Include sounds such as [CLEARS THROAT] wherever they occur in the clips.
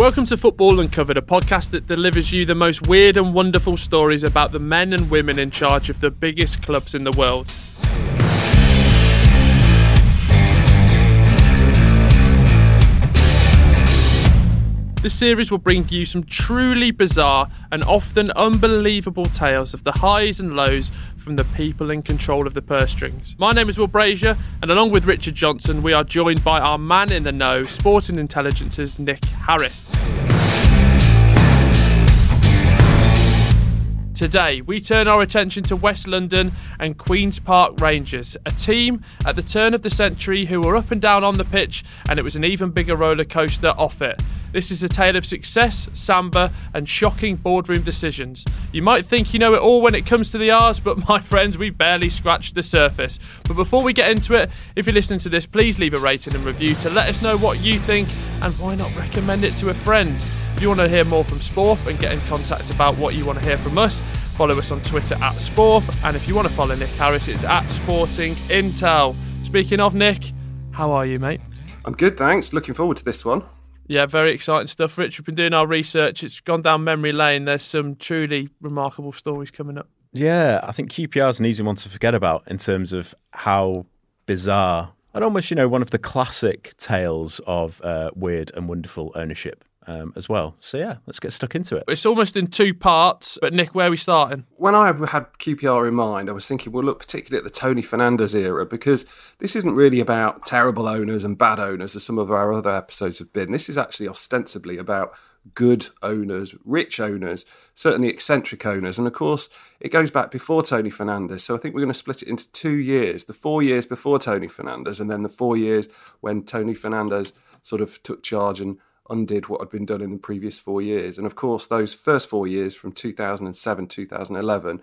Welcome to Football Uncovered, a podcast that delivers you the most weird and wonderful stories about the men and women in charge of the biggest clubs in the world. This series will bring you some truly bizarre and often unbelievable tales of the highs and lows from the people in control of the purse strings. My name is Will Brazier, and along with Richard Johnson, we are joined by our man in the know, Sporting Intelligence's Nick Harris. Today, we turn our attention to West London and Queen's Park Rangers, a team at the turn of the century who were up and down on the pitch, and it was an even bigger roller coaster off it. This is a tale of success, samba, and shocking boardroom decisions. You might think you know it all when it comes to the R's, but [LAUGHS] my friends, we barely scratched the surface. But before we get into it, if you're listening to this, please leave a rating and review to let us know what you think, and why not recommend it to a friend? If you want to hear more from Sporf and get in contact about what you want to hear from us, follow us on Twitter at Sporf. And if you want to follow Nick Harris, it's at Sporting Intel. Speaking of Nick, how are you, mate? I'm good, thanks. Looking forward to this one. Yeah, very exciting stuff. Rich, we've been doing our research. It's gone down memory lane. There's some truly remarkable stories coming up. Yeah, I think QPR is an easy one to forget about in terms of how bizarre and almost, you know, one of the classic tales of uh, weird and wonderful ownership um, as well. So yeah, let's get stuck into it. It's almost in two parts, but Nick, where are we starting? When I had QPR in mind, I was thinking, well, look, particularly at the Tony Fernandes era, because this isn't really about terrible owners and bad owners, as some of our other episodes have been. This is actually ostensibly about good owners, rich owners, certainly eccentric owners. And of course, it goes back before Tony Fernandes. So I think we're going to split it into two years the four years before Tony Fernandes, and then the four years when Tony Fernandes sort of took charge and undid what had been done in the previous four years. And of course, those first four years from 2007 2011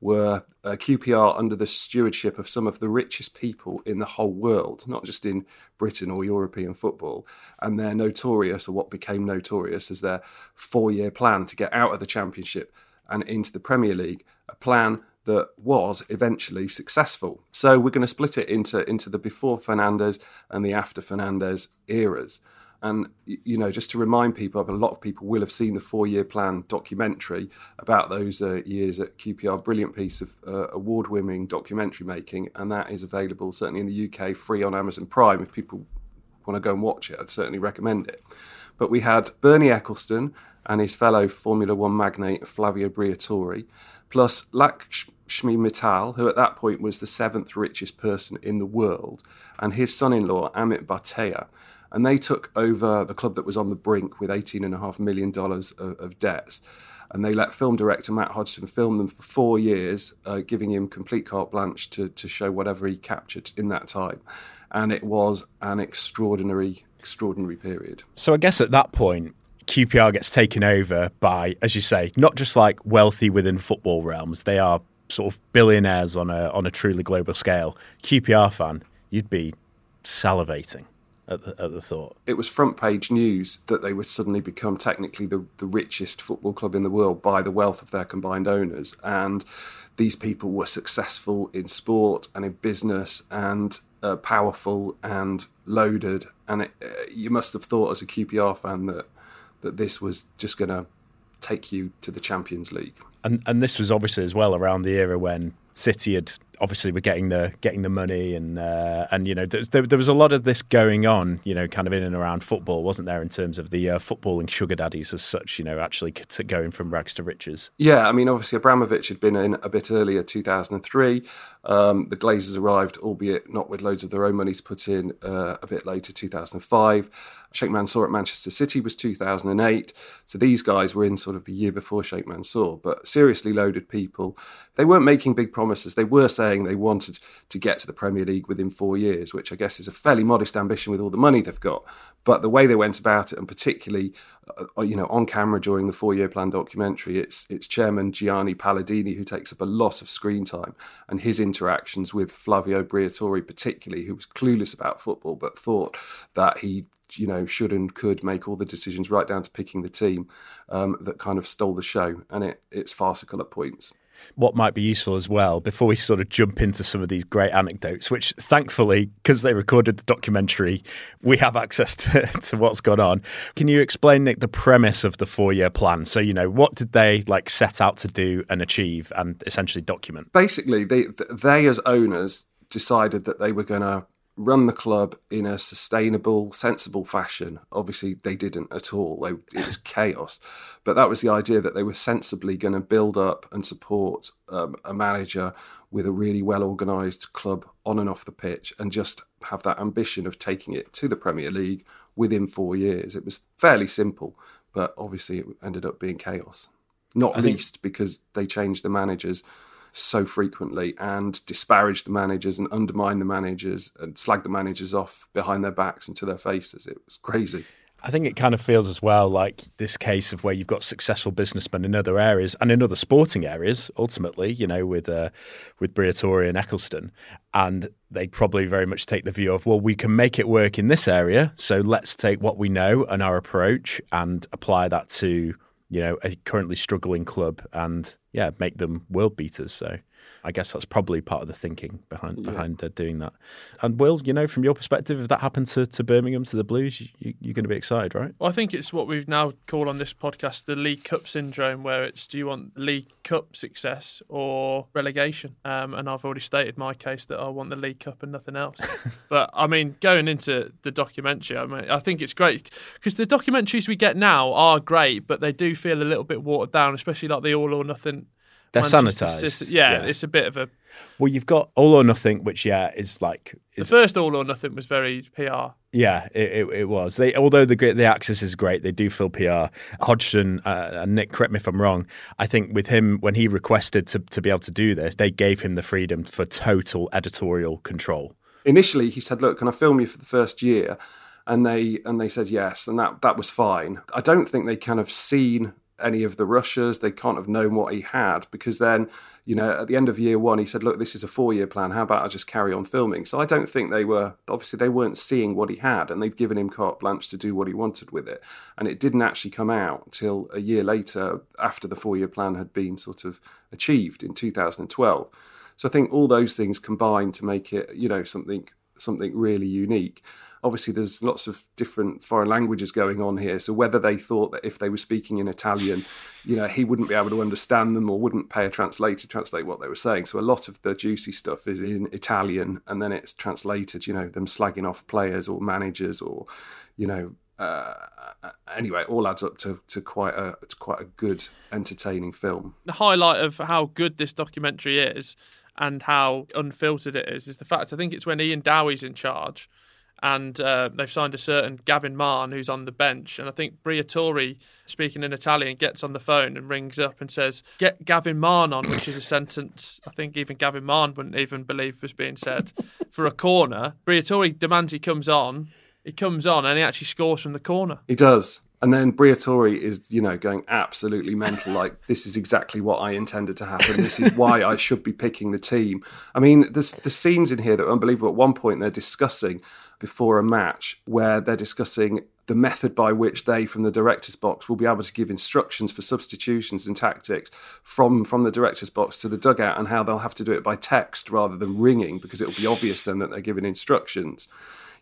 were uh, QPR under the stewardship of some of the richest people in the whole world, not just in Britain or European football. And they're notorious, or what became notorious, as their four year plan to get out of the Championship and into the Premier League, a plan that was eventually successful. So we're going to split it into, into the before Fernandes and the after Fernandes eras. And you know, just to remind people, a lot of people will have seen the four-year plan documentary about those uh, years at QPR. Brilliant piece of uh, award-winning documentary making, and that is available certainly in the UK free on Amazon Prime. If people want to go and watch it, I'd certainly recommend it. But we had Bernie Ecclestone and his fellow Formula One magnate Flavio Briatore, plus Lakshmi Mittal, who at that point was the seventh richest person in the world, and his son-in-law Amit Bhatia and they took over the club that was on the brink with $18.5 million of, of debts. And they let film director Matt Hodgson film them for four years, uh, giving him complete carte blanche to, to show whatever he captured in that time. And it was an extraordinary, extraordinary period. So I guess at that point, QPR gets taken over by, as you say, not just like wealthy within football realms, they are sort of billionaires on a on a truly global scale. QPR fan, you'd be salivating at the, at the thought. It was front page news that they would suddenly become technically the, the richest football club in the world by the wealth of their combined owners. And these people were successful in sport and in business and uh, powerful and loaded. And it, uh, you must have thought as a QPR fan that, that this was just going to take you to the Champions League. And, and this was obviously as well around the era when City had obviously were getting the getting the money and uh, and you know there, there, was a lot of this going on you know kind of in and around football wasn't there in terms of the uh, footballing sugar daddies as such you know actually going from rags to riches? Yeah I mean obviously Abramovich had been in a bit earlier 2003 um, the Glazers arrived albeit not with loads of their own money to put in uh, a bit later 2005 Sheikh Mansour at Manchester City was 2008 so these guys were in sort of the year before Sheikh Mansour. But seriously loaded people. They weren't making big promises. They were saying they wanted to get to the Premier League within four years, which I guess is a fairly modest ambition with all the money they've got. But the way they went about it, and particularly, you know, on camera during the four-year plan documentary, it's it's Chairman Gianni Paladini who takes up a lot of screen time, and his interactions with Flavio Briatore, particularly, who was clueless about football but thought that he you know should and could make all the decisions right down to picking the team um, that kind of stole the show, and it it's farcical at points. What might be useful as well before we sort of jump into some of these great anecdotes, which thankfully, because they recorded the documentary, we have access to, [LAUGHS] to what's gone on. Can you explain, Nick, the premise of the four year plan? So, you know, what did they like set out to do and achieve and essentially document? Basically, they, they as owners decided that they were going to run the club in a sustainable, sensible fashion. Obviously, they didn't at all. They, it was chaos. But that was the idea that they were sensibly going to build up and support um, a manager with a really well organised club on and off the pitch and just have that ambition of taking it to the Premier League within four years. It was fairly simple, but obviously it ended up being chaos. Not I least think... because they changed the managers so frequently and disparage the managers and undermine the managers and slag the managers off behind their backs and to their faces. It was crazy. I think it kind of feels as well like this case of where you've got successful businessmen in other areas and in other sporting areas. Ultimately, you know, with uh, with Briatore and Ecclestone, and they probably very much take the view of, well, we can make it work in this area, so let's take what we know and our approach and apply that to you know, a currently struggling club and yeah, make them world beaters. So I guess that's probably part of the thinking behind yeah. behind uh, doing that. And Will, you know, from your perspective, if that happened to, to Birmingham, to the Blues, you, are going to be excited, right? Well, I think it's what we've now called on this podcast the League Cup syndrome, where it's do you want League Cup success or relegation? Um, and I've already stated my case that I want the League Cup and nothing else. [LAUGHS] but I mean, going into the documentary, I mean, I think it's great because the documentaries we get now are great, but they do feel a little bit watered down, especially like the All or Nothing they're sanitized. Yeah, yeah, it's a bit of a. Well, you've got All or Nothing, which yeah is like is, the first All or Nothing was very PR. Yeah, it, it, it, was. They although the the access is great, they do feel PR. Hodgson uh, and Nick, correct me if I'm wrong. I think with him when he requested to to be able to do this, they gave him the freedom for total editorial control. Initially, he said, "Look, can I film you for the first year?" And they and they said yes, and that that was fine. I don't think they kind of seen any of the rushes. They can't have known what he had because then, you know, at the end of year one, he said, "Look, this is a four-year plan. How about I just carry on filming?" So I don't think they were obviously they weren't seeing what he had, and they'd given him carte blanche to do what he wanted with it. And it didn't actually come out till a year later, after the four-year plan had been sort of achieved in 2012. So I think all those things combined to make it, you know, something something really unique obviously there's lots of different foreign languages going on here. So whether they thought that if they were speaking in Italian, you know, he wouldn't be able to understand them or wouldn't pay a translator to translate what they were saying. So a lot of the juicy stuff is in Italian and then it's translated, you know, them slagging off players or managers or, you know, uh, anyway, it all adds up to, to quite a to quite a good, entertaining film. The highlight of how good this documentary is and how unfiltered it is is the fact I think it's when Ian Dowie's in charge and uh, they've signed a certain Gavin Mahon who's on the bench. And I think Briatore, speaking in Italian, gets on the phone and rings up and says, "Get Gavin Mahon on," which is a sentence I think even Gavin Mahon wouldn't even believe was being said [LAUGHS] for a corner. Briatore demands he comes on. He comes on and he actually scores from the corner. He does. And then Briatore is, you know, going absolutely mental. Like this is exactly what I intended to happen. This is why I should be picking the team. I mean, there's the scenes in here that are unbelievable. At one point, they're discussing before a match where they're discussing the method by which they from the director's box will be able to give instructions for substitutions and tactics from from the director's box to the dugout and how they'll have to do it by text rather than ringing because it'll be obvious then that they're giving instructions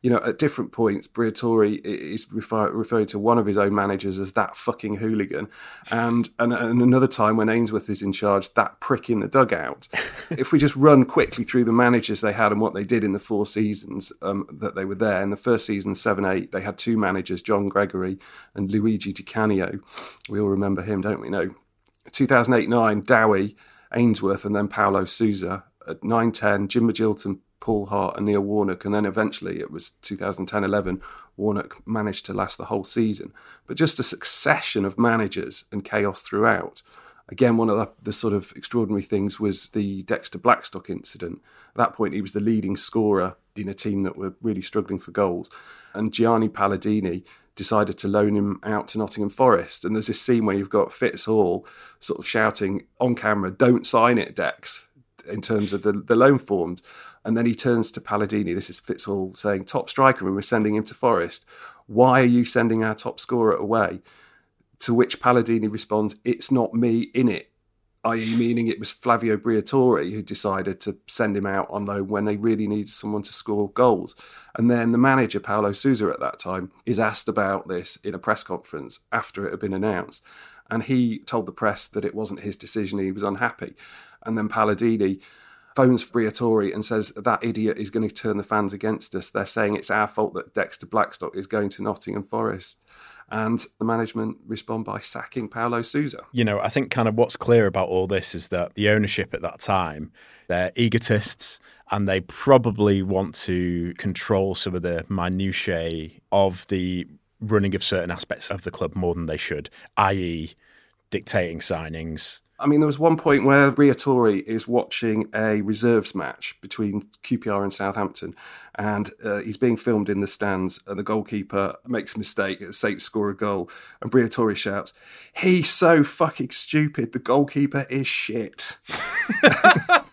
you know, at different points, Briatore is refer- referring to one of his own managers as that fucking hooligan, and, and and another time when Ainsworth is in charge, that prick in the dugout. [LAUGHS] if we just run quickly through the managers they had and what they did in the four seasons um, that they were there, in the first season, seven eight, they had two managers, John Gregory and Luigi De Canio. We all remember him, don't we? No, 2008 9, Dowie, Ainsworth, and then Paulo Sousa. At 9 10, Jim Magilton Paul Hart and Neil Warnock, and then eventually it was 2010 11. Warnock managed to last the whole season, but just a succession of managers and chaos throughout. Again, one of the, the, sort of extraordinary things was the Dexter Blackstock incident. At that point, he was the leading scorer in a team that were really struggling for goals. And Gianni Paladini decided to loan him out to Nottingham Forest. And there's this scene where you've got Fitz Hall sort of shouting on camera, Don't sign it, Dex, in terms of the, the loan forms. And then he turns to Paladini. This is Fitz Hall saying, top striker, and we're sending him to Forest. Why are you sending our top scorer away? To which Paladini responds, It's not me in it. i.e., meaning it was Flavio Briatore who decided to send him out on loan when they really needed someone to score goals. And then the manager, Paulo Sousa, at that time, is asked about this in a press conference after it had been announced. And he told the press that it wasn't his decision, he was unhappy. And then Paladini phones Briatore and says that idiot is going to turn the fans against us. They're saying it's our fault that Dexter Blackstock is going to Nottingham Forest and the management respond by sacking Paulo Sousa. You know, I think kind of what's clear about all this is that the ownership at that time, they're egotists and they probably want to control some of the minutiae of the running of certain aspects of the club more than they should, i.e., dictating signings, I mean, there was one point where Briatore is watching a reserves match between QPR and Southampton, and uh, he's being filmed in the stands, and the goalkeeper makes a mistake, Saints score a goal, and Briatore shouts, "He's so fucking stupid. The goalkeeper is shit." [LAUGHS]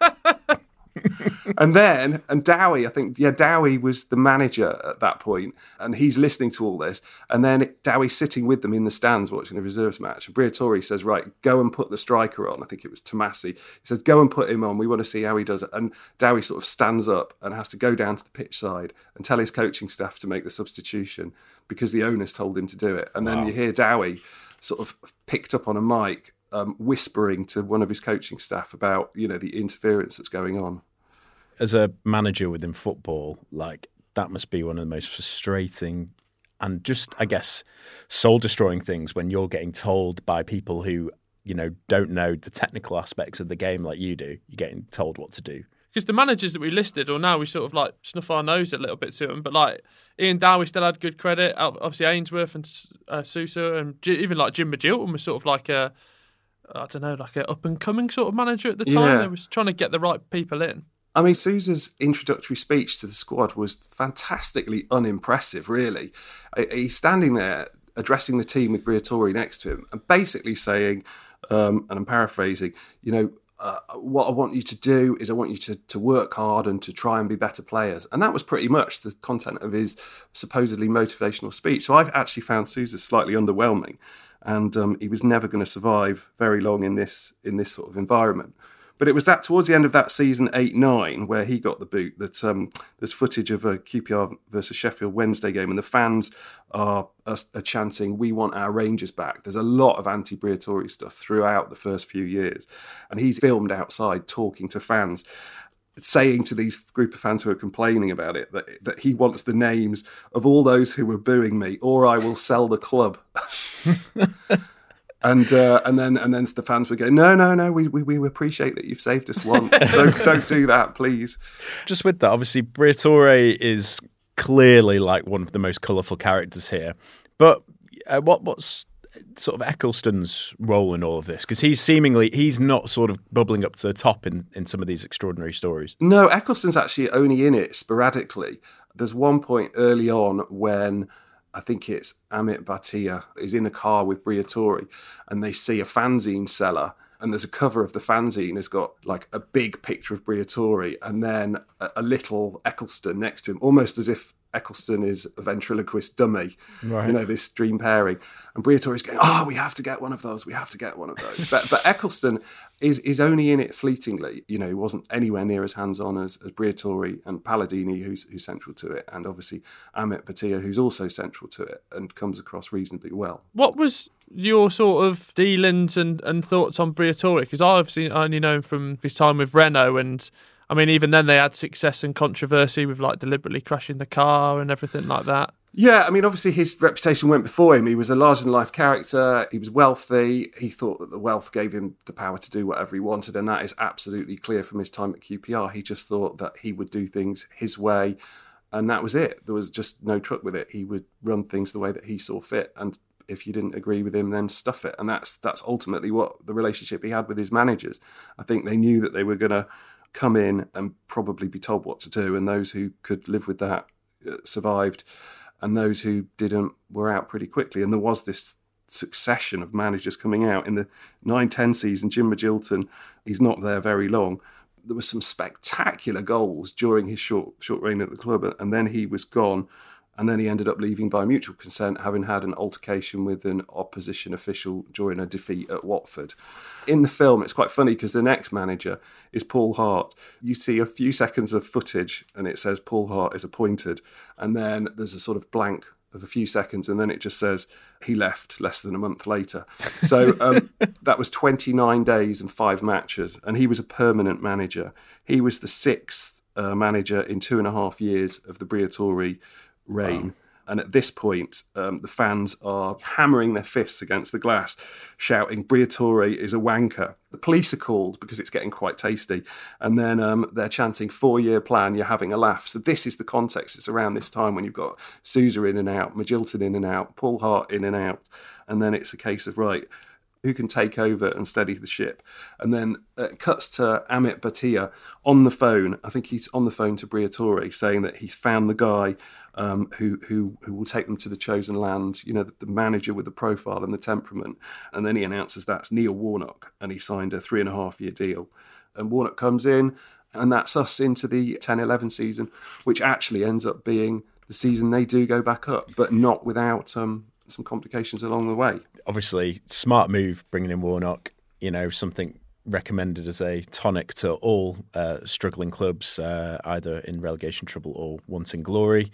and then, and Dowie, I think, yeah, Dowie was the manager at that point, and he's listening to all this. And then Dowie's sitting with them in the stands watching the reserves match. And Briatore says, Right, go and put the striker on. I think it was Tommasi. He says, Go and put him on. We want to see how he does it. And Dowie sort of stands up and has to go down to the pitch side and tell his coaching staff to make the substitution because the owners told him to do it. And then wow. you hear Dowie sort of picked up on a mic um, whispering to one of his coaching staff about you know the interference that's going on as a manager within football, like that must be one of the most frustrating and just, I guess, soul destroying things when you're getting told by people who, you know, don't know the technical aspects of the game like you do. You're getting told what to do. Because the managers that we listed, or now we sort of like snuff our nose a little bit to them, but like Ian Dowie still had good credit. Obviously, Ainsworth and uh, Sousa, and even like Jim Magilton was sort of like a, I don't know, like an up and coming sort of manager at the time. Yeah. They was trying to get the right people in. I mean, Sousa's introductory speech to the squad was fantastically unimpressive, really. He's standing there addressing the team with Briatore next to him and basically saying, um, and I'm paraphrasing, you know, uh, what I want you to do is I want you to, to work hard and to try and be better players. And that was pretty much the content of his supposedly motivational speech. So I've actually found Sousa slightly underwhelming. And um, he was never going to survive very long in this in this sort of environment. But it was that towards the end of that season, eight nine, where he got the boot. That um, there's footage of a QPR versus Sheffield Wednesday game, and the fans are, are, are chanting, "We want our Rangers back." There's a lot of anti-Briatore stuff throughout the first few years, and he's filmed outside talking to fans saying to these group of fans who are complaining about it that that he wants the names of all those who were booing me, or I will sell the club. [LAUGHS] [LAUGHS] and uh, and then and then the fans would go, no, no, no, we, we, we appreciate that you've saved us once. [LAUGHS] don't, don't do that, please. Just with that, obviously, Briatore is clearly like one of the most colourful characters here. But uh, what what's sort of Ecclestone's role in all of this? Because he's seemingly he's not sort of bubbling up to the top in in some of these extraordinary stories. No, Ecclestone's actually only in it sporadically. There's one point early on when I think it's Amit Bhatia is in a car with Briatore and they see a fanzine seller and there's a cover of the fanzine has got like a big picture of Briatore and then a, a little Ecclestone next to him, almost as if Ecclestone is a ventriloquist dummy, right. you know, this dream pairing. And Briatore is going, oh, we have to get one of those, we have to get one of those. but, but Ecclestone is, is only in it fleetingly. You know, he wasn't anywhere near as hands on as, as Briatore and Paladini, who's, who's central to it, and obviously Amit Bhatia, who's also central to it and comes across reasonably well. What was your sort of dealings and, and thoughts on Briatore? Because I obviously only know him from his time with Renault and I mean, even then they had success and controversy with like deliberately crashing the car and everything like that. Yeah, I mean, obviously his reputation went before him. He was a larger than life character. He was wealthy. He thought that the wealth gave him the power to do whatever he wanted, and that is absolutely clear from his time at QPR. He just thought that he would do things his way, and that was it. There was just no truck with it. He would run things the way that he saw fit, and if you didn't agree with him, then stuff it. And that's that's ultimately what the relationship he had with his managers. I think they knew that they were going to come in and probably be told what to do, and those who could live with that uh, survived, and those who didn't were out pretty quickly. And there was this succession of managers coming out in the 9-10 season. Jim Magilton, he's not there very long. There were some spectacular goals during his short short reign at the club, and then he was gone. And then he ended up leaving by mutual consent, having had an altercation with an opposition official during a defeat at Watford. In the film, it's quite funny because the next manager is Paul Hart. You see a few seconds of footage, and it says Paul Hart is appointed, and then there's a sort of blank of a few seconds, and then it just says he left less than a month later. So um, [LAUGHS] that was 29 days and five matches, and he was a permanent manager. He was the sixth uh, manager in two and a half years of the Briatore reign. Wow. And at this point, um, the fans are hammering their fists against the glass, shouting, Briatore is a wanker. The police are called because it's getting quite tasty. And then um, they're chanting, four year plan, you're having a laugh. So this is the context. It's around this time when you've got Sousa in and out, Magilton in and out, Paul Hart in and out. And then it's a case of, right, who can take over and steady the ship. And then it cuts to Amit Bhatia on the phone. I think he's on the phone to Briatore saying that he's found the guy um, who, who, who will take them to the chosen land, you know, the, the, manager with the profile and the temperament. And then he announces that's Neil Warnock and he signed a three and a half year deal. And Warnock comes in and that's us into the 10 11 season, which actually ends up being the season they do go back up, but not without um, some complications along the way. Obviously, smart move bringing in Warnock. You know, something recommended as a tonic to all uh, struggling clubs, uh, either in relegation trouble or wanting glory.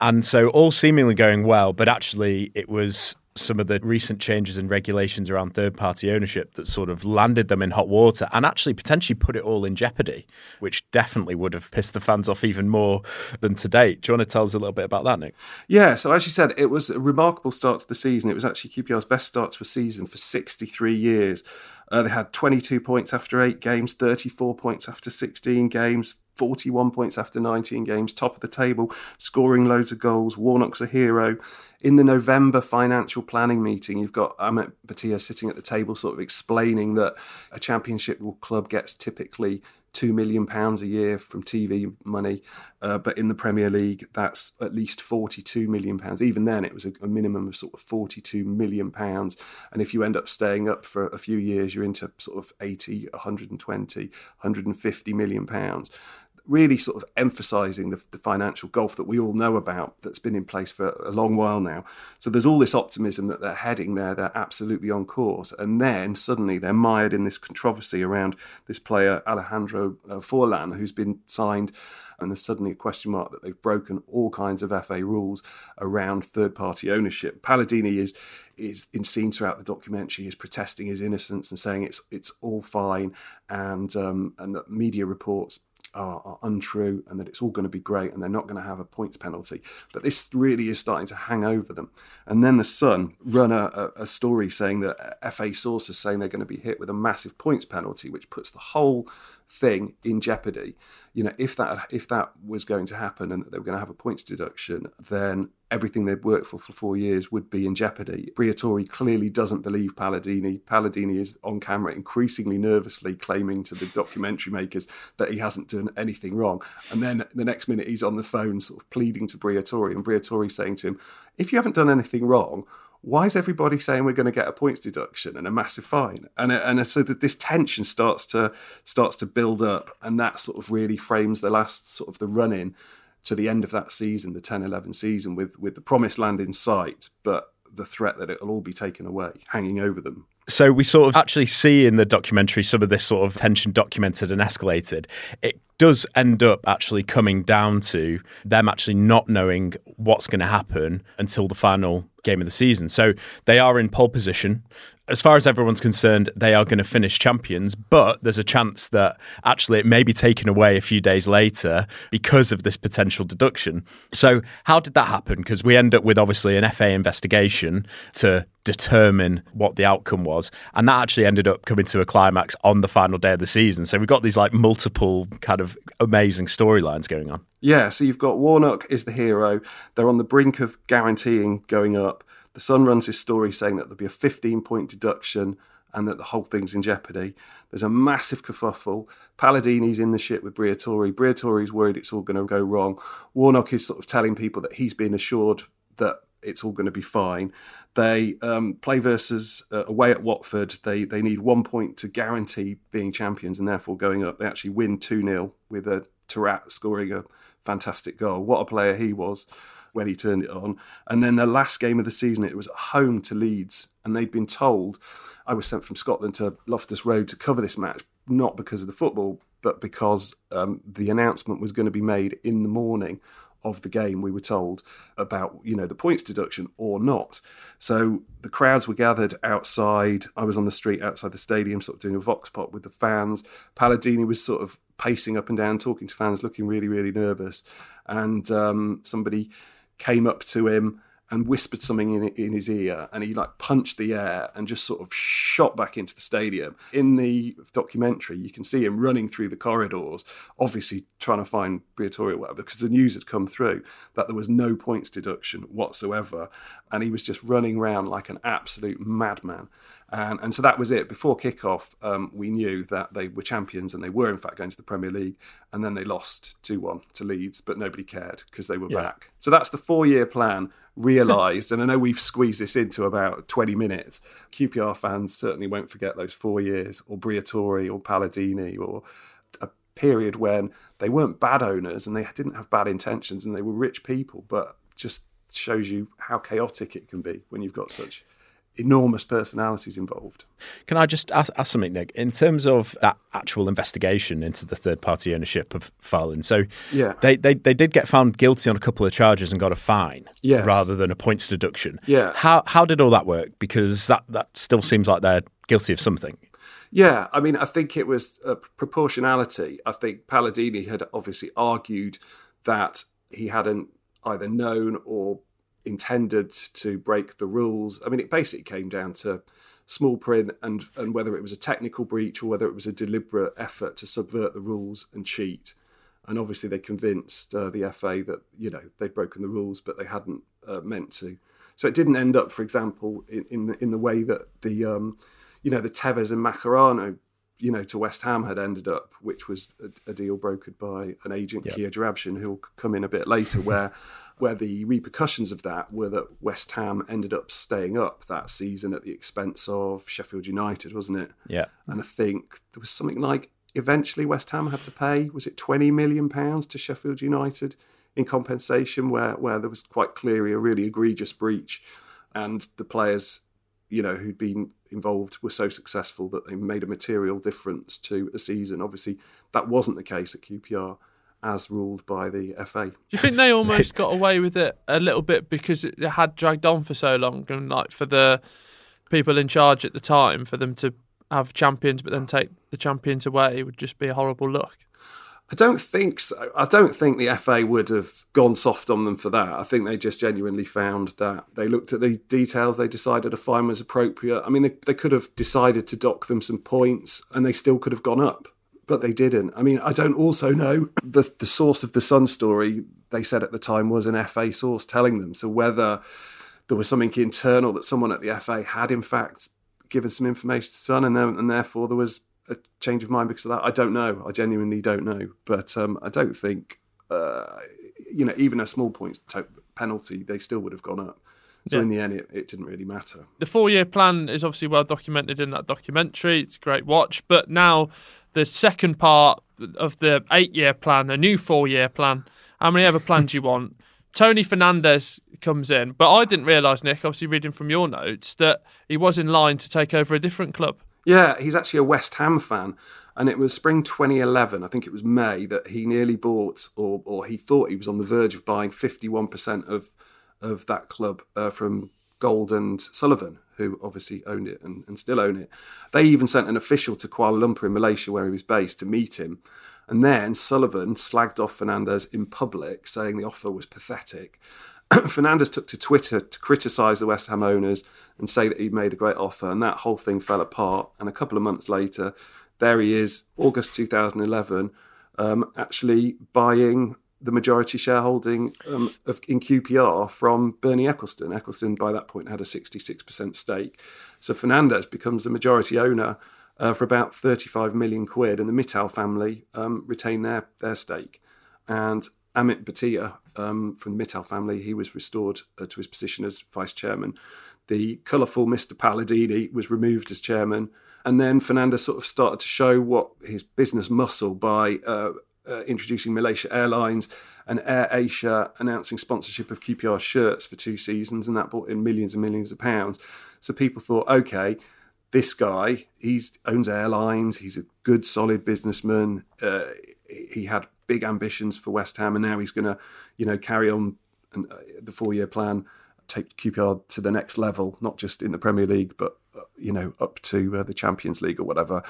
And so, all seemingly going well, but actually, it was some of the recent changes in regulations around third party ownership that sort of landed them in hot water and actually potentially put it all in jeopardy, which definitely would have pissed the fans off even more than to date. Do you want to tell us a little bit about that, Nick? Yeah, so as you said, it was a remarkable start to the season. It was actually QPR's best start to a season for 63 years. Uh, they had 22 points after eight games, 34 points after 16 games, 41 points after 19 games, top of the table, scoring loads of goals. Warnock's a hero. In the November financial planning meeting, you've got Amit Bhatia sitting at the table, sort of explaining that a championship club gets typically two million pounds a year from TV money, uh, but in the Premier League, that's at least forty-two million pounds. Even then, it was a, a, minimum of sort of forty-two million pounds. And if you end up staying up for a few years, you're into sort of 80, 120, 150 million pounds really sort of emphasizing the, the, financial gulf that we all know about that's been in place for a long while now. So there's all this optimism that they're heading there, they're absolutely on course. And then suddenly they're mired in this controversy around this player, Alejandro uh, Faurlín, who's been signed. And there's suddenly a question mark that they've broken all kinds of FA rules around third party ownership. Paladini is is in scenes throughout the documentary is protesting his innocence and saying it's it's all fine and um, and that media reports are, are, untrue and that it's all going to be great and they're not going to have a points penalty. But this really is starting to hang over them. And then the Sun run a, a, story saying that uh, FA sources saying they're going to be hit with a massive points penalty, which puts the whole thing in jeopardy. You know, if that if that was going to happen and that they were going to have a points deduction, then everything they'd worked for for four years would be in jeopardy. Briatore clearly doesn't believe Paladini. Paladini is on camera increasingly nervously claiming to the documentary makers that he hasn't done anything wrong. And then the next minute he's on the phone sort of pleading to Briatore and Briatore saying to him, if you haven't done anything wrong, why is everybody saying we're going to get a points deduction and a massive fine? And and so that this tension starts to starts to build up, and that sort of really frames the last sort of the run in to the end of that season, the 10-11 season, with with the promised land in sight, but the threat that it'll all be taken away hanging over them. So we sort of actually see in the documentary some of this sort of tension documented and escalated. It does end up actually coming down to them actually not knowing what's going to happen until the final game of the season. So they are in pole position. As far as everyone's concerned, they are going to finish champions, but there's a chance that actually it may be taken away a few days later because of this potential deduction. So, how did that happen? Because we end up with obviously an FA investigation to determine what the outcome was. And that actually ended up coming to a climax on the final day of the season. So we've got these like multiple kind of amazing storylines going on. Yeah, so you've got Warnock is the hero. They're on the brink of guaranteeing going up. The Sun runs his story saying that there'll be a 15 point deduction and that the whole thing's in jeopardy. There's a massive kerfuffle. Paladini's in the shit with Briatore. Briatore's worried it's all going to go wrong. Warnock is sort of telling people that he's been assured that it's all going to be fine. They um, play versus uh, away at Watford. They they need one point to guarantee being champions and therefore going up. They actually win 2 0 with a Taarabt scoring a fantastic goal. What a player he was when he turned it on. And then the last game of the season, it was at home to Leeds, and they'd been told I was sent from Scotland to Loftus Road to cover this match, not because of the football, but because um, the announcement was going to be made in the morning of the game we were told about you know the points deduction or not. So the crowds were gathered outside. I was on the street outside the stadium sort of doing a vox pop with the fans. Paladini was sort of pacing up and down talking to fans looking really really nervous. And um, somebody came up to him and whispered something in, in his ear and he like punched the air and just sort of shot back into the stadium. In the documentary you can see him running through the corridors obviously trying to find Briatore or whatever because the news had come through that there was no points deduction whatsoever and he was just running around like an absolute madman and, and so that was it. Before kickoff, um, we knew that they were champions and they were, in fact, going to the Premier League. And then they lost 2 1 to Leeds, but nobody cared because they were yeah. back. So that's the four year plan realised. and I know we've squeezed this into about 20 minutes. QPR fans certainly won't forget those four years, or Briatore, or Paladini, or a period when they weren't bad owners and they didn't have bad intentions and they were rich people, but just shows you how chaotic it can be when you've got such enormous personalities involved. Can I just ask, ask, something, Nick? In terms of that actual investigation into the third party ownership of Faurlín, so yeah. they, they, they did get found guilty on a couple of charges and got a fine yes. rather than a points deduction. Yeah. How, how did all that work? Because that, that still seems like they're guilty of something. Yeah, I mean, I think it was uh, proportionality. I think Paladini had obviously argued that he hadn't either known or intended to break the rules. I mean, it basically came down to small print and and whether it was a technical breach or whether it was a deliberate effort to subvert the rules and cheat. And obviously, they convinced uh, the FA that you know they'd broken the rules, but they hadn't uh, meant to. So it didn't end up, for example, in in the, in the way that the um, you know the Tevez and Mascherano you know, to West Ham had ended up, which was a, a deal brokered by an agent, yep. Kia Joorabchian, who'll come in a bit later, where [LAUGHS] where the repercussions of that were that West Ham ended up staying up that season at the expense of Sheffield United, wasn't it? Yeah. And I think there was something like eventually West Ham had to pay, was it 20 million pounds to Sheffield United in compensation where where there was quite clearly a really egregious breach and the players you know who'd been involved were so successful that they made a material difference to a season. Obviously, that wasn't the case at QPR as ruled by the FA. Do you think they [LAUGHS] almost got away with it a little bit because it had dragged on for so long and like for the people in charge at the time for them to have champions but then take the champions away would just be a horrible look. I don't think so. I don't think the FA would have gone soft on them for that. I think they just genuinely found that they looked at the details, they decided a fine was appropriate. I mean, they, they could have decided to dock them some points and they still could have gone up but they didn't. I mean, I don't also know the the source of the Sun story. They said at the time was an FA source telling them. So whether there was something internal that someone at the FA had in fact given some information to Sun, and then, and therefore there was a change of mind because of that. I don't know. I genuinely don't know. But um, I don't think uh, you know even a small point penalty they still would have gone up. So yeah. in the end, it, it didn't really matter. The four-year plan is obviously well documented in that documentary. It's a great watch. But now the second part of the eight year plan, a new four year plan. How many other plans you want? [LAUGHS] Tony Fernandes comes in, but I didn't realise, Nick, obviously reading from your notes, that he was in line to take over a different club. Yeah, he's actually a West Ham fan. And it was spring 2011, I think it was May, that he nearly bought, or, or he thought he was on the verge of buying 51% of, of that club uh, from Gold and Sullivan, who obviously owned it and, and still own it. They even sent an official to Kuala Lumpur in Malaysia, where he was based, to meet him. And then Sullivan slagged off Fernandes in public, saying the offer was pathetic. [CLEARS THROAT] Fernandes took to Twitter to criticise the West Ham owners and say that he'd made a great offer, and that whole thing fell apart. And a couple of months later, there he is, August 2011, um, actually buying the majority shareholding um, of, in QPR from Bernie Ecclestone. Ecclestone, by that point, had a 66% stake. So Fernandes becomes the majority owner uh, for about 35 million quid, and the Mittal family um, retain their, their stake. And Amit Bhatia um, from the Mittal family, he was restored uh, to his position as vice chairman. The colourful Mr. Paladini was removed as chairman. And then Fernandes sort of started to show what his business muscle by uh, uh, introducing Malaysia Airlines and Air Asia announcing sponsorship of QPR shirts for two seasons, and that brought in millions and millions of pounds. So people thought, okay, this guy, he owns airlines, he's a good, solid businessman. Uh, he had big ambitions for West Ham, and now he's going to, you know, carry on uh, the four-year plan, take QPR to the next level, not just in the Premier League, but uh, you know, up to uh, the Champions League or whatever.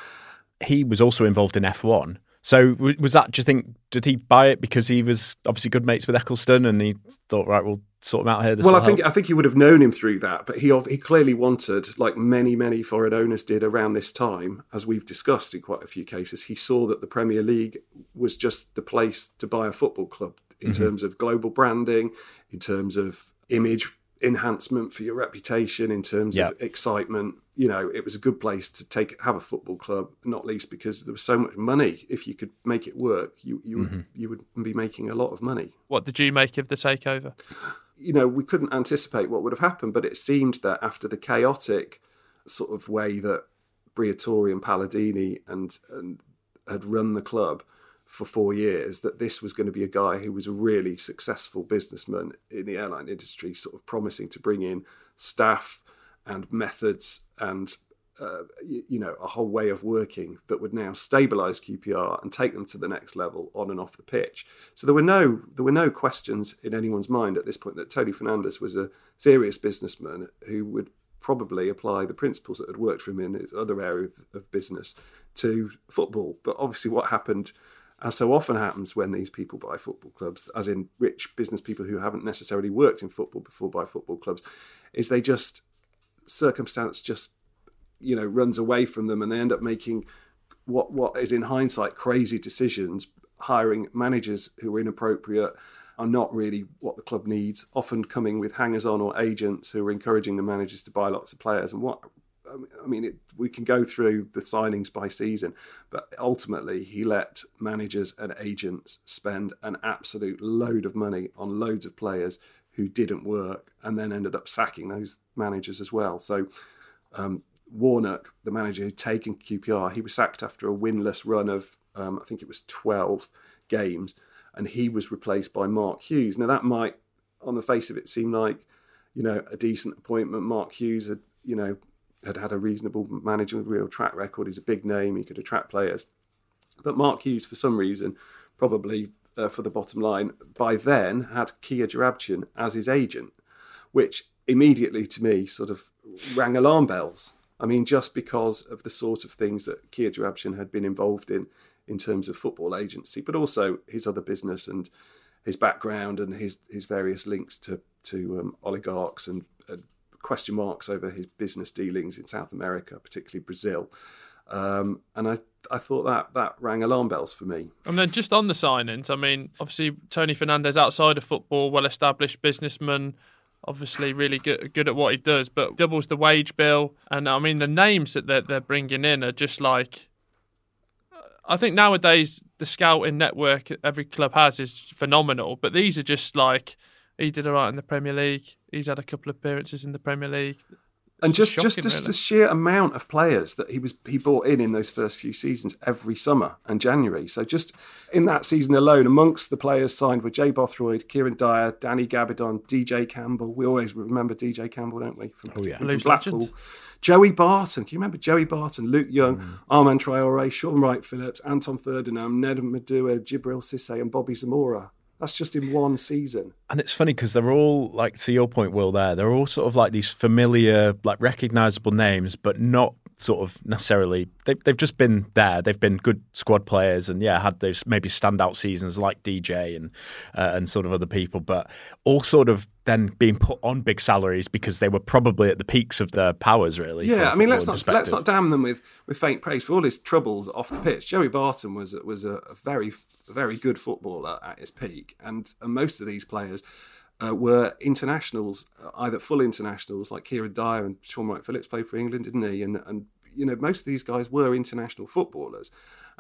He was also involved in F1. So was that? Do you think did he buy it because he was obviously good mates with Ecclestone and he thought, right, we'll sort him out here? well, I think help? I think he would have known him through that, but he he clearly wanted, like many many foreign owners did around this time, as we've discussed in quite a few cases. He saw that the Premier League was just the place to buy a football club in mm-hmm. terms of global branding, in terms of image enhancement for your reputation in terms yep. of excitement. You know, it was a good place to take have a football club, not least because there was so much money. If you could make it work, you you mm-hmm. would you would be making a lot of money. What did you make of the takeover? [SIGHS] You know, we couldn't anticipate what would have happened, but it seemed that after the chaotic sort of way that Briatore and Paladini and and had run the club, for four years that this was going to be a guy who was a really successful businessman in the airline industry, sort of promising to bring in staff and methods and uh, you, know a whole way of working that would now stabilize QPR and take them to the next level on and off the pitch. So there were no there were no questions in anyone's mind at this point that Tony Fernandes was a serious businessman who would probably apply the principles that had worked for him in his other area of, of business to football. But obviously, what happened as so often happens when these people buy football clubs, as in rich business people who haven't necessarily worked in football before buy football clubs, is they just circumstance just you know runs away from them and they end up making what what is in hindsight crazy decisions, hiring managers who are inappropriate are not really what the club needs, often coming with hangers on or agents who are encouraging the managers to buy lots of players. And what I mean, it, we can go through the signings by season, but ultimately he let managers and agents spend an absolute load of money on loads of players who didn't work, and then ended up sacking those managers as well. So. Um, Warnock, the manager who'd taken QPR, he was sacked after a winless run of, um, I think it was 12 games, and he was replaced by Mark Hughes. Now, that might, on the face of it, seem like, you know, a decent appointment. Mark Hughes had, you know, had had a reasonable managerial track record. He's a big name. He could attract players. But Mark Hughes, for some reason, probably uh, for the bottom line, by then had Kia Joorabchian as his agent, which immediately to me sort of rang alarm bells. I mean, just because of the sort of things that Kia Joorabchian had been involved in in terms of football agency, but also his other business and his background and his his various links to to um, oligarchs and, and question marks over his business dealings in South America, particularly Brazil. Um, and I, I thought that that rang alarm bells for me. And then just on the signings, I mean, obviously Tony Fernandes, outside of football, well-established businessman, obviously really good good at what he does, but doubles the wage bill. And I mean, the names that they're, they're bringing in are just like. I think nowadays the scouting network every club has is phenomenal, but these are just like he did all right in the Premier League. He's had a couple of appearances in the Premier League. And just Shocking, just, just really. the sheer amount of players that he was he brought in in those first few seasons every summer and January. So just in that season alone, amongst the players signed were Jay Bothroyd, Kieran Dyer, Danny Gabbidon, DJ Campbell. We always remember DJ Campbell, don't we? From, oh, yeah. from Blackpool. Legend. Joey Barton. Can you remember Joey Barton, Luke Young, mm. Armand Traore, Shaun Wright-Phillips, Anton Ferdinand, Nedum Onuoha, Djibril Cissé, and Bobby Zamora? That's just in one season. And it's funny because they're all like to your point, Will. There, they're all sort of like these familiar, like recognizable names, but not sort of necessarily they, they've just been there. They've been good squad players, and yeah, had those maybe standout seasons like DJ and uh, and sort of other people, but all sort of then being put on big salaries because they were probably at the peaks of their powers. Really, yeah. I mean, let's not let's not damn them with, with faint praise for all his troubles off the pitch. Joey Barton was was a, very very good footballer at his peak, and, and most of these players. Uh, were internationals, uh, either full internationals like Kieran Dyer and Shaun Wright-Phillips played for England, didn't he? And and you know, most of these guys were international footballers,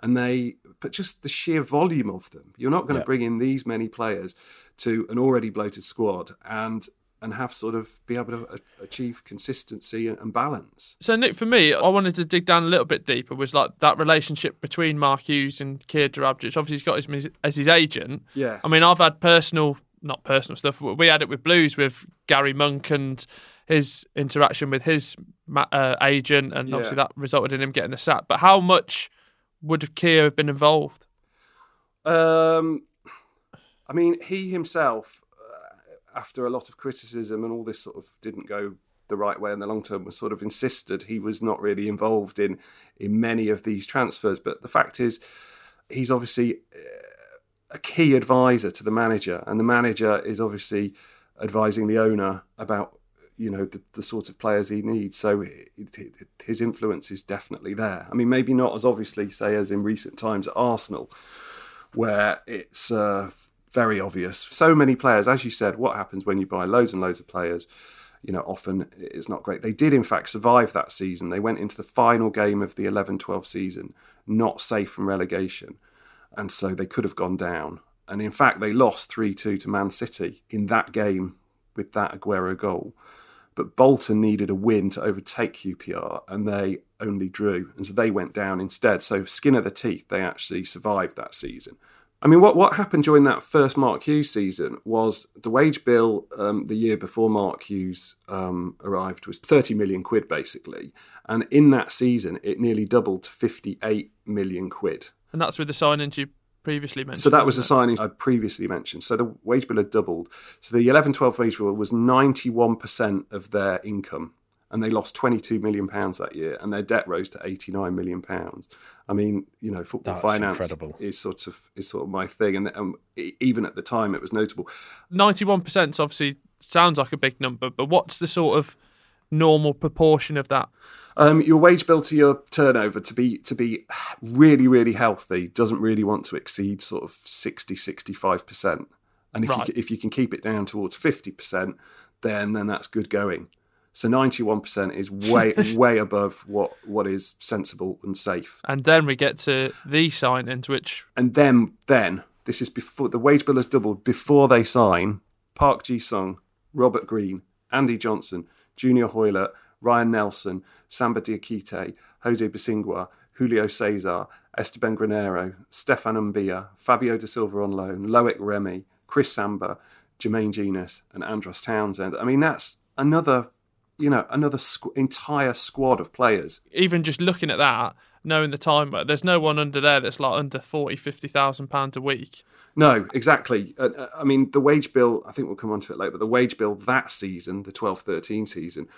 and they, but just the sheer volume of them, you're not going to yeah. bring in these many players to an already bloated squad and and have sort of be able to achieve consistency and balance. So Nick, for me, I wanted to dig down a little bit deeper. Was like that relationship between Mark Hughes and Kia Joorabchian. Obviously, he's got his as his agent. Yeah. I mean, I've had personal, not personal stuff. We had it with Blues with Gary Monk and his interaction with his uh, agent, and obviously that resulted in him getting the sack. But how much would Kia have been involved? Um, I mean, he himself, uh, after a lot of criticism and all this sort of didn't go the right way in the long term, was sort of insisted he was not really involved in in many of these transfers. But the fact is, he's obviously uh, a key advisor to the manager, and the manager is obviously advising the owner about you know the, the sort of players he needs. So his influence is definitely there. I mean, maybe not as obviously, say, as in recent times at Arsenal, where it's uh, very obvious. So many players, as you said, what happens when you buy loads and loads of players? You know, often it's not great. They did, in fact, survive that season. They went into the final game of the 11 12 season not safe from relegation. And so they could have gone down. And in fact, they lost 3 2 to Man City in that game with that Aguero goal. But Bolton needed a win to overtake QPR and they only drew. And so they went down instead. So, skin of the teeth, they actually survived that season. I mean, what, what happened during that first Mark Hughes season was the wage bill um, the year before Mark Hughes um, arrived was 30 million quid, basically. And in that season, it nearly doubled to 58 million quid. And that's with the signings you previously mentioned. So that was the signing I'd previously mentioned. So the wage bill had doubled. So the 11 12 wage bill was 91% of their income. And they lost 22 million pounds that year, and their debt rose to 89 million pounds. I mean, you know, football That's finance incredible. is sort of is sort of my thing, and um, even at the time, it was notable. 91% obviously sounds like a big number, but what's the sort of normal proportion of that? Um, your wage bill to your turnover to be to be really really healthy doesn't really want to exceed sort of 60 65 percent and if right. you if you can keep it down towards 50 percent then then that's good going so 91 percent is way [LAUGHS] way above what what is sensible and safe and then we get to the sign into which and then then this is before the wage bill has doubled before they sign Park Ji Sung Robert Green Andy Johnson Junior Hoilett Ryan Nelsen, Samba Diakite, Jose Bosingwa, Julio Cesar, Esteban Granero, Stéphane Mbia, Fabio da Silva on loan, Loic Remy, Chris Samba, Jermaine Jenas, and Andros Townsend. I mean, that's another, you know, another squ- entire squad of players. Even just looking at that, knowing the time, there's no one under there that's like under 40, 50,000 pounds a week. No, exactly. Uh, uh, I mean, the wage bill, I think we'll come on to it later, but the wage bill that season, the 12 13 season,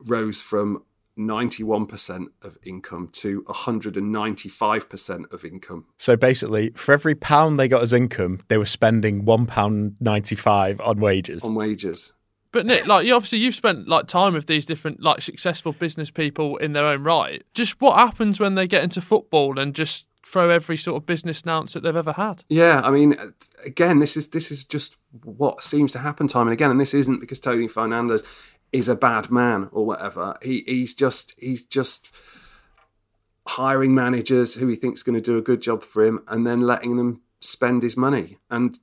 rose from 91% of income to 195% of income. So basically, for every pound they got as income, they were spending £1.95 on wages. On wages. But Nick, like you obviously you've spent like time with these different like successful business people in their own right. Just what happens when they get into football and just throw every sort of business ounce that they've ever had? Yeah, I mean, again, this is this is just what seems to happen time and again, and this isn't because Tony Fernandes is a bad man or whatever. He he's just he's just hiring managers who he thinks going to do a good job for him and then letting them spend his money and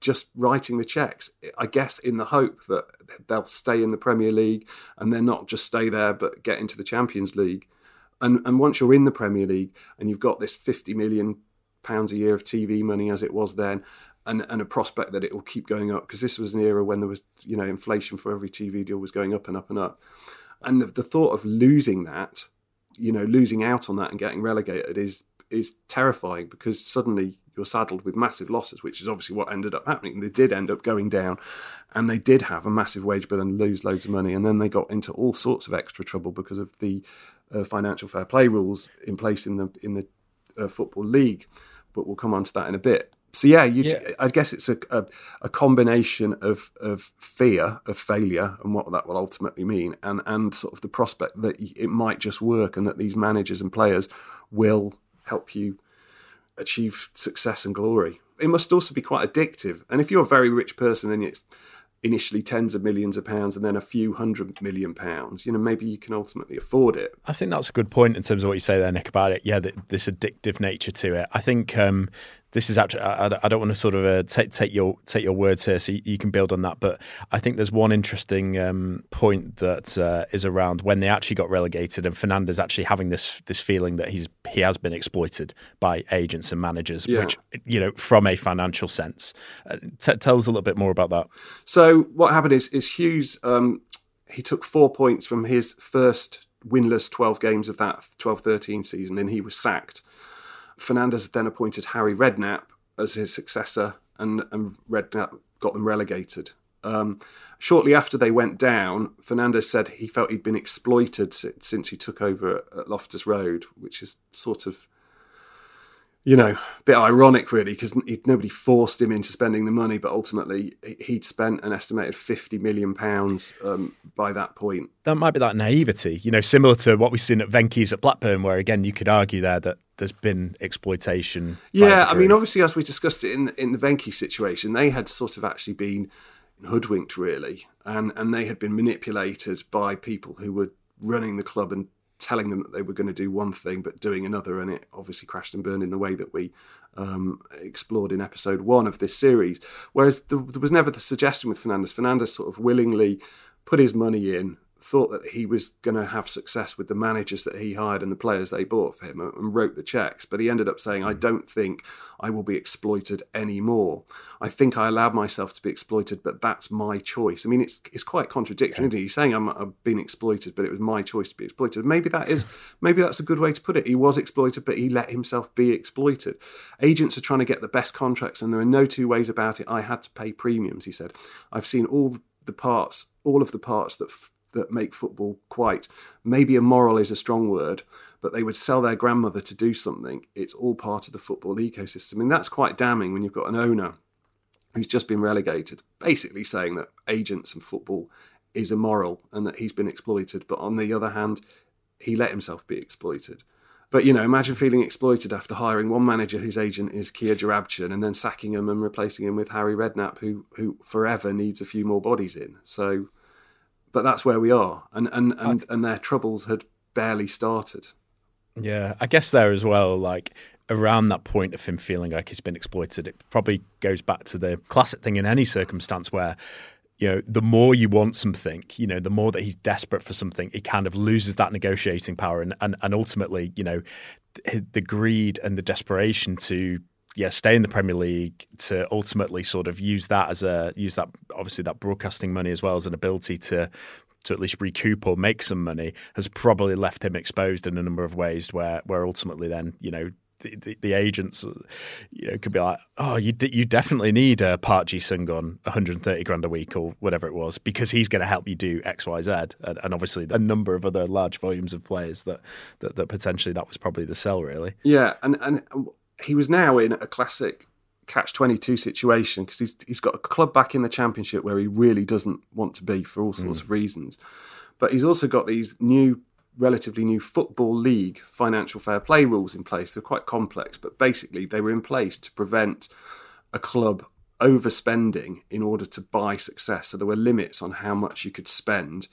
just writing the checks. I guess in the hope that they'll stay in the Premier League and then not just stay there but get into the Champions League. And and once you're in the Premier League and you've got this 50 million pounds a year of TV money as it was then, and, and a prospect that it will keep going up because this was an era when there was you know inflation for every TV deal was going up and up and up, and the, the thought of losing that, you know, losing out on that and getting relegated is is terrifying because suddenly you're saddled with massive losses, which is obviously what ended up happening. They did end up going down, and they did have a massive wage bill and lose loads of money, and then they got into all sorts of extra trouble because of the uh, financial fair play rules in place in the in the uh, football league. But we'll come on to that in a bit so yeah, you, yeah. I guess it's a, a, a combination of of fear of failure and what that will ultimately mean, and and sort of the prospect that it might just work and that these managers and players will help you achieve success and glory. It must also be quite addictive, and if you're a very rich person and it's initially tens of millions of pounds and then a few hundred million pounds, you know, maybe you can ultimately afford it. I think that's a good point in terms of what you say there, Nick, about it. Yeah, the, this addictive nature to it. I think um, this is actually I, I don't want to sort of uh, take take your take your words here, so you, you, can build on that. But I think there's one interesting um, point that uh, is around when they actually got relegated, and Fernandes actually having this this feeling that he's he has been exploited by agents and managers, yeah. which you know from a financial sense. Uh, t- tell us a little bit more about that. So what happened is is Hughes um, he took four points from his first winless 12 games of that 12-13 season, and he was sacked. Fernandes then appointed Harry Redknapp as his successor, and, and Redknapp got them relegated. Um, shortly after they went down, Fernandes said he felt he'd been exploited since he took over at Loftus Road, which is sort of you know, a bit ironic really because nobody forced him into spending the money, but ultimately he'd spent an estimated fifty million pounds um, by that point. That might be that naivety, you know, similar to what we've seen at Venky's at Blackburn, where again you could argue there that there's been exploitation. Yeah, I mean, obviously, as we discussed it in in the Venki situation, they had sort of actually been hoodwinked really, and and they had been manipulated by people who were running the club and telling them that they were going to do one thing but doing another, and it obviously crashed and burned in the way that we um, explored in episode one of this series. Whereas there, there was never the suggestion with Fernandes. Fernandes sort of willingly put his money in thought that he was going to have success with the managers that he hired and the players they bought for him and wrote the checks. But he ended up saying, I don't think I will be exploited anymore. I think I allowed myself to be exploited, but that's my choice. I mean, it's it's quite contradictory. He's saying I'm, I've been exploited, but it was my choice to be exploited. Maybe that is [LAUGHS] maybe that's a good way to put it. He was exploited, but he let himself be exploited. Agents are trying to get the best contracts, and there are no two ways about it. I had to pay premiums, he said. I've seen all the parts, all of the parts that that make football quite maybe immoral is a strong word, but they would sell their grandmother to do something. It's all part of the football ecosystem. And that's quite damning when you've got an owner who's just been relegated, basically saying that agents and football is immoral and that he's been exploited. But on the other hand, he let himself be exploited. But you know, imagine feeling exploited after hiring one manager whose agent is Kia Joorabchian and then sacking him and replacing him with Harry Redknapp, who who forever needs a few more bodies in. So but that's where we are, and and and, and their troubles had barely started. Yeah, I guess there as well, like around that point of him feeling like he's been exploited, it probably goes back to the classic thing in any circumstance where you know, the more you want something, you know, the more that he's desperate for something, he kind of loses that negotiating power, and and, and ultimately, you know, the greed and the desperation to yeah, stay in the Premier League to ultimately sort of use that as a use that obviously that broadcasting money as well as an ability to to at least recoup or make some money has probably left him exposed in a number of ways where where ultimately then you know the, the, the, agents, you know, could be like, "Oh, you d- you definitely need uh, a Park Ji Sung on 130 grand a week or whatever it was because he's going to help you do XYZ and, and, obviously a number of other large volumes of players that, that that potentially that was probably the sell, really. Yeah, and and he was now in a classic catch 22 situation because he's, he's got a club back in the championship where he really doesn't want to be for all sorts mm. of reasons. But he's also got these new relatively new football league financial fair play rules in place. They're quite complex but basically they were in place to prevent a club overspending in order to buy success. So there were limits on how much you could spend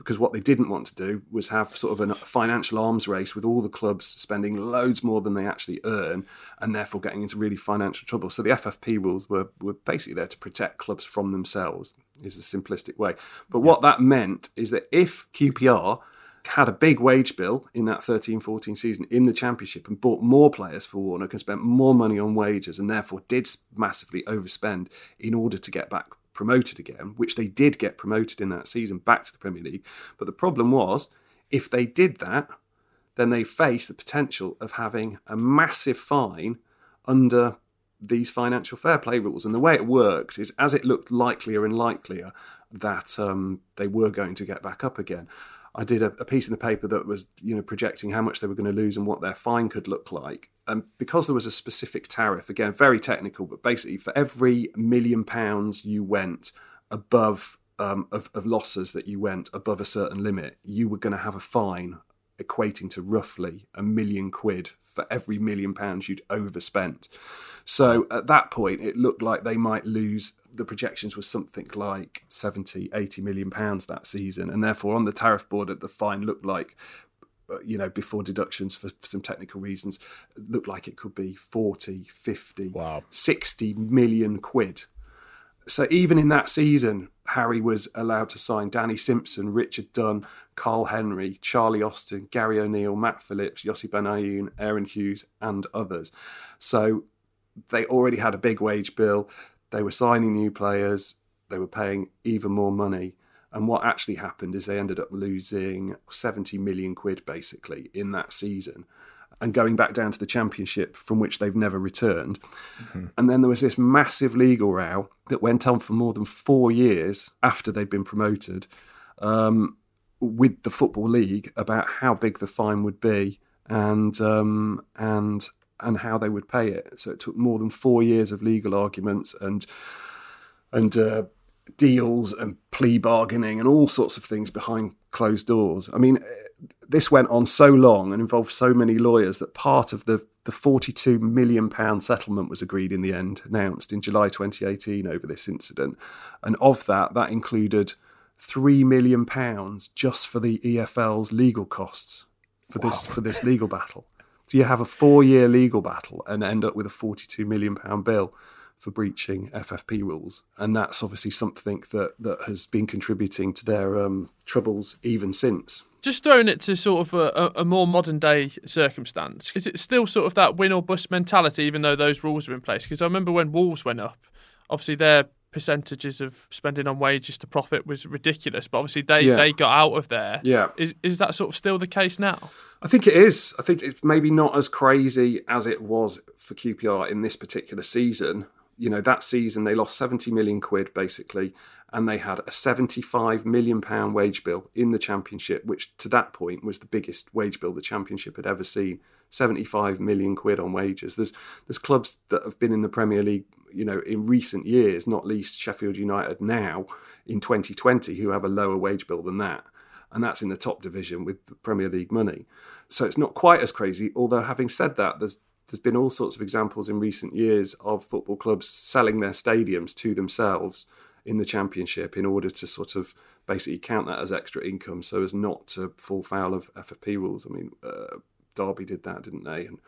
because what they didn't want to do was have sort of a financial arms race with all the clubs spending loads more than they actually earn and therefore getting into really financial trouble. So the FFP rules were, were basically there to protect clubs from themselves, is the simplistic way. But what that meant is that if QPR had a big wage bill in that 13 14 season in the championship and bought more players for Warnock and spent more money on wages and therefore did massively overspend in order to get back promoted again, which they did get promoted in that season back to the Premier League. But the problem was, if they did that, then they face the potential of having a massive fine under these financial fair play rules. And the way it worked is as it looked likelier and likelier that um, they were going to get back up again. I did a, a, piece in the paper that was, you know, projecting how much they were going to lose and what their fine could look like. And because there was a specific tariff, again, very technical, but basically for every million pounds you went above um, of, of losses that you went above a certain limit, you were going to have a fine equating to roughly a million quid for every million pounds you'd overspent. So at that point, it looked like they might lose. The projections were something like 70, 80 million pounds that season. And therefore, on the tariff board, the fine looked like uh, you know, before deductions for, for some technical reasons, looked like it could be 40, 50, Wow. 60 million quid. So even in that season, Harry was allowed to sign Danny Simpson, Richard Dunne, Karl Henry, Charlie Austin, Gary O'Neill, Matt Phillips, Yossi Benayoun, Aaron Hughes, and others. So they already had a big wage bill. They were signing new players. They were paying even more money. And what actually happened is they ended up losing 70 million quid basically in that season and going back down to the championship from which they've never returned. And then there was this massive legal row that went on for more than four years after they'd been promoted um, with the Football League about how big the fine would be and um, and and how they would pay it. So it took more than four years of legal arguments and and uh, deals and plea bargaining and all sorts of things behind closed doors. I mean, this went on so long and involved so many lawyers that part of the the 42 million pound settlement was agreed in the end, announced in July 2018 over this incident, and of that, that included three million pounds just for the EFL's legal costs for this for this legal battle. So you have a four year legal battle and end up with a 42 million pound bill for breaching FFP rules, and that's obviously something that that has been contributing to their um, troubles even since. Just throwing it to sort of a, a, a more modern day circumstance, because it's still sort of that win or bust mentality, even though those rules are in place. Because I remember when Wolves went up, obviously their percentages of spending on wages to profit was ridiculous, but obviously they, Yeah. they got out of there. Yeah. Is is that sort of still the case now? I think it is. I think it's maybe not as crazy as it was for QPR in this particular season. You know, that season they lost 70 million quid basically, and they had a 75 million pound wage bill in the championship, which to that point was the biggest wage bill the championship had ever seen. 75 million quid on wages. There's there's clubs that have been in the Premier League, you know, in recent years, not least Sheffield United now in 2020, who have a lower wage bill than that and that's in the top division with the Premier League money. So it's not quite as crazy. Although having said that, there's there's been all sorts of examples in recent years of football clubs selling their stadiums to themselves in the championship in order to sort of basically count that as extra income, so as not to fall foul of FFP rules. I mean, uh, Derby did that, didn't they? And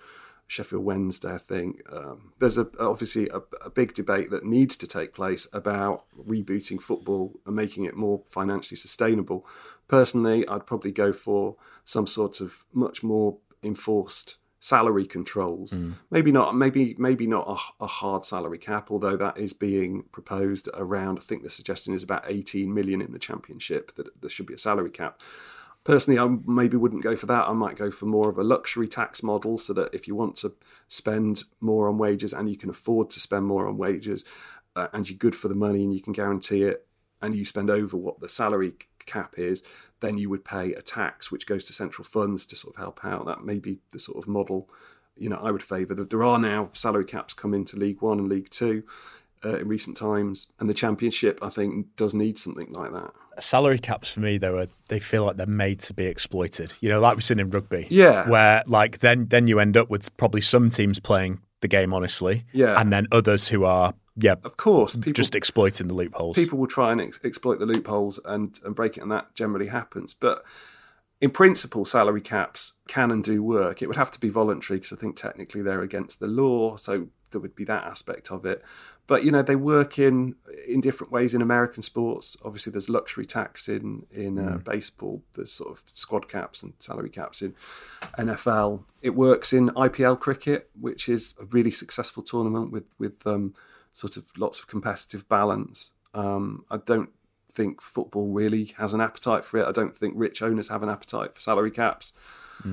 Sheffield Wednesday, I think. Um, there's a, obviously a, a big debate that needs to take place about rebooting football and making it more financially sustainable. Personally, I'd probably go for some sort of much more enforced salary controls. Maybe not. Maybe maybe not a, a hard salary cap, although that is being proposed around. I think the suggestion is about 18 million in the championship that there should be a salary cap. Personally, I maybe wouldn't go for that. I might go for more of a luxury tax model so that if you want to spend more on wages and you can afford to spend more on wages uh, and you're good for the money and you can guarantee it and you spend over what the salary cap is, then you would pay a tax which goes to central funds to sort of help out. That may be the sort of model you know I would favour. That there are now salary caps come into League One and League Two uh, in recent times, and the Championship I think does need something like that. Salary caps for me, though, are, they feel like they're made to be exploited. You know, like we've seen in rugby. Yeah. Where, like, then then you end up with probably some teams playing the game honestly. Yeah. And then others who are, yeah, Of course, people just exploiting the loopholes. people will try and ex- exploit the loopholes and, and break it, and that generally happens. But in principle, salary caps can and do work. It would have to be voluntary because I think technically they're against the law, so there would be that aspect of it. But you know, they work in in different ways in American sports. Obviously, there's luxury tax in in uh, baseball. There's sort of squad caps and salary caps in NFL. It works in IPL cricket, which is a really successful tournament with with um, sort of lots of competitive balance. Um, I don't think football really has an appetite for it. I don't think rich owners have an appetite for salary caps.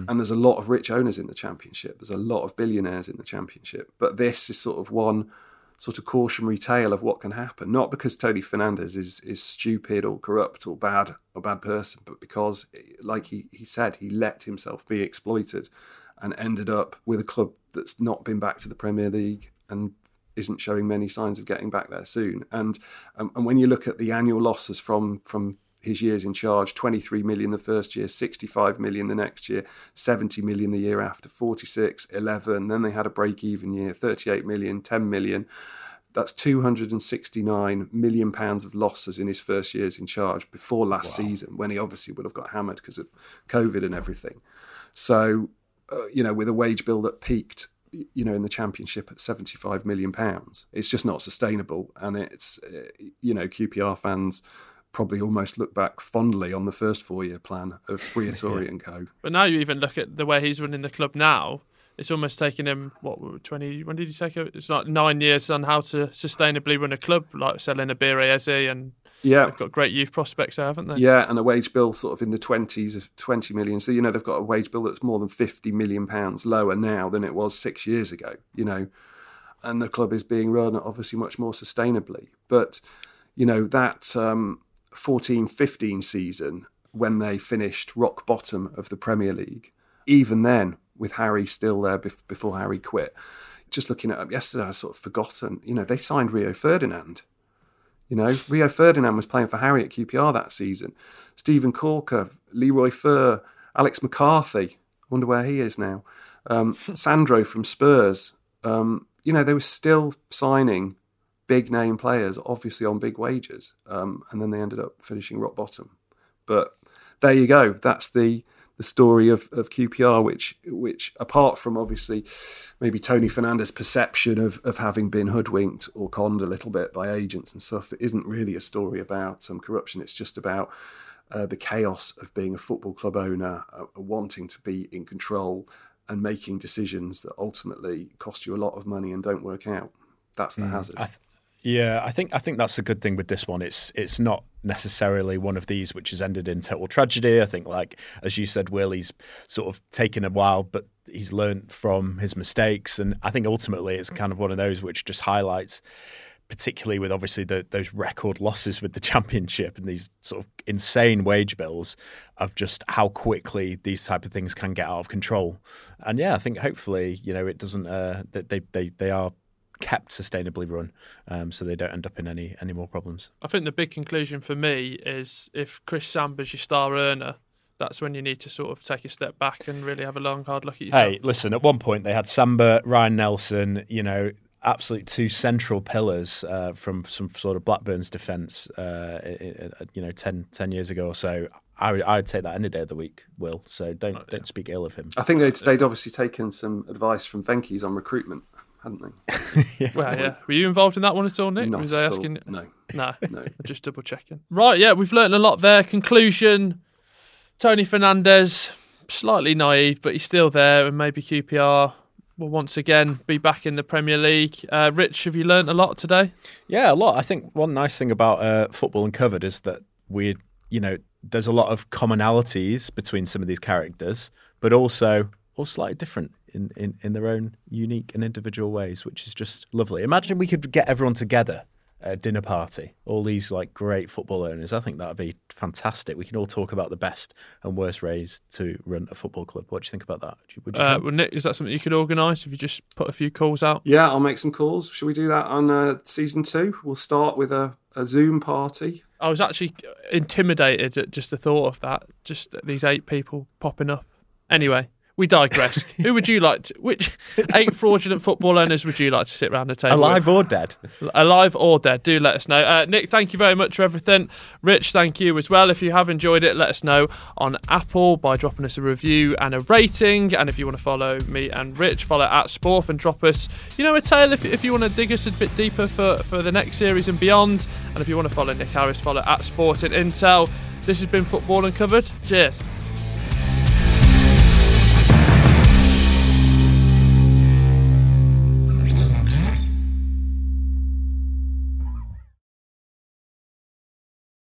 And there's a lot of rich owners in the championship. There's a lot of billionaires in the championship. But this is sort of one sort of cautionary tale of what can happen. Not because Tony Fernandes is is stupid or corrupt or bad or bad person, but because, like he, he said, he let himself be exploited and ended up with a club that's not been back to the Premier League and isn't showing many signs of getting back there soon. And um, and when you look at the annual losses from from his years in charge 23 million the first year 65 million the next year 70 million the year after 46 11 then they had a break even year 38 million 10 million That's 269 million pounds of losses in his first years in charge before last wow. season, when he obviously would have got hammered because of COVID and everything. So, uh, you know, with a wage bill that peaked, you know, in the championship at 75 million pounds, it's just not sustainable. And it's, uh, you know, QPR fans probably almost look back fondly on the first four-year plan of [LAUGHS] Briatore yeah. and co. But now you even look at the way he's running the club now. It's almost taken him what twenty? When did he take it? It's like nine years on how to sustainably run a club, like selling Eberechi Eze and yeah, they've got great youth prospects there, haven't they? Yeah, and a wage bill sort of in the twenties of twenty million. So you know they've got a wage bill that's more than fifty million pounds lower now than it was six years ago. You know, and the club is being run obviously much more sustainably. But you know that um, 14 15 season when they finished rock bottom of the Premier League, even then, with Harry still there before Harry quit, just looking at it yesterday, I sort of forgotten, you know, they signed Rio Ferdinand. You know, Rio Ferdinand was playing for Harry at QPR that season. Steven Caulker, Leroy Fer, Alex McCarthy, wonder where he is now. Um, [LAUGHS] Sandro from Spurs. Um, you know, they were still signing big name players, obviously on big wages, um, and then they ended up finishing rock bottom. But there you go. That's the the story of, of QPR, which which apart from obviously maybe Tony Fernandes' perception of, of having been hoodwinked or conned a little bit by agents and stuff, it isn't really a story about um, corruption. It's just about uh, the chaos of being a football club owner, uh, wanting to be in control and making decisions that ultimately cost you a lot of money and don't work out. That's the mm, hazard. I, th- yeah, I think I think that's a good thing with this one. It's it's not necessarily one of these which has ended in total tragedy. I think, like as you said, Will, he's sort of taken a while, but he's learned from his mistakes, and I think ultimately it's kind of one of those which just highlights, particularly with obviously the, those record losses with the [LAUGHS] championship and these sort of insane wage bills, of just how quickly these type of things can get out of control. And yeah, I think hopefully you know it doesn't. Uh, they they they are kept sustainably run, um, so they don't end up in any any more problems. I think the big conclusion for me is if Chris Samba's your star earner, that's when you need to sort of take a step back and really have a long, hard look at yourself. Hey, listen, at one point they had Samba, Ryan Nelsen, you know, absolute two central pillars uh, from some sort of Blackburn's defence, uh, you know, 10, 10, years ago or so. I would, I'd take that any day of the week, Will. So don't oh, yeah. don't speak ill of him. I think they'd, they'd obviously taken some advice from Venky's on recruitment hadn't they? [LAUGHS] yeah. Well, yeah. Were you involved in that one at all, Nick? Not was I asking? All. No. No. no. [LAUGHS] Just double checking. Right, yeah, we've learned a lot there. Conclusion Tony Fernandes, slightly naive, but he's still there, and maybe QPR will once again be back in the Premier League. Uh, Rich, have you learned a lot today? Yeah, a lot. I think one nice thing about uh, football uncovered is that we, you know, there's a lot of commonalities between some of these characters, but also all slightly different in, in, in their own unique and individual ways, which is just lovely. Imagine we could get everyone together at a dinner party, all these like great football owners. I think that would be fantastic. We can all talk about the best and worst ways to run a football club. What do you think about that? Would you, uh, well, Nick, is that something you could organise if you just put a few calls out? Yeah, I'll make some calls. Should we do that on uh, season two? We'll start with a, a Zoom party. I was actually intimidated at just the thought of that, just these eight people popping up. Anyway, we digress. [LAUGHS] Who would you like to? Which eight fraudulent football owners would you like to sit around the table? Alive with? or dead? Alive or dead? Do let us know. Uh, Nick, thank you very much for everything. Rich, thank you as well. If you have enjoyed it, let us know on Apple by dropping us a review and a rating. And if you want to follow me and Rich, follow at Sporf and drop us, you know, a tale if, if you want to dig us a bit deeper for, for the next series and beyond. And if you want to follow Nick Harris, follow at SportingIntel. This has been Football Uncovered. Cheers.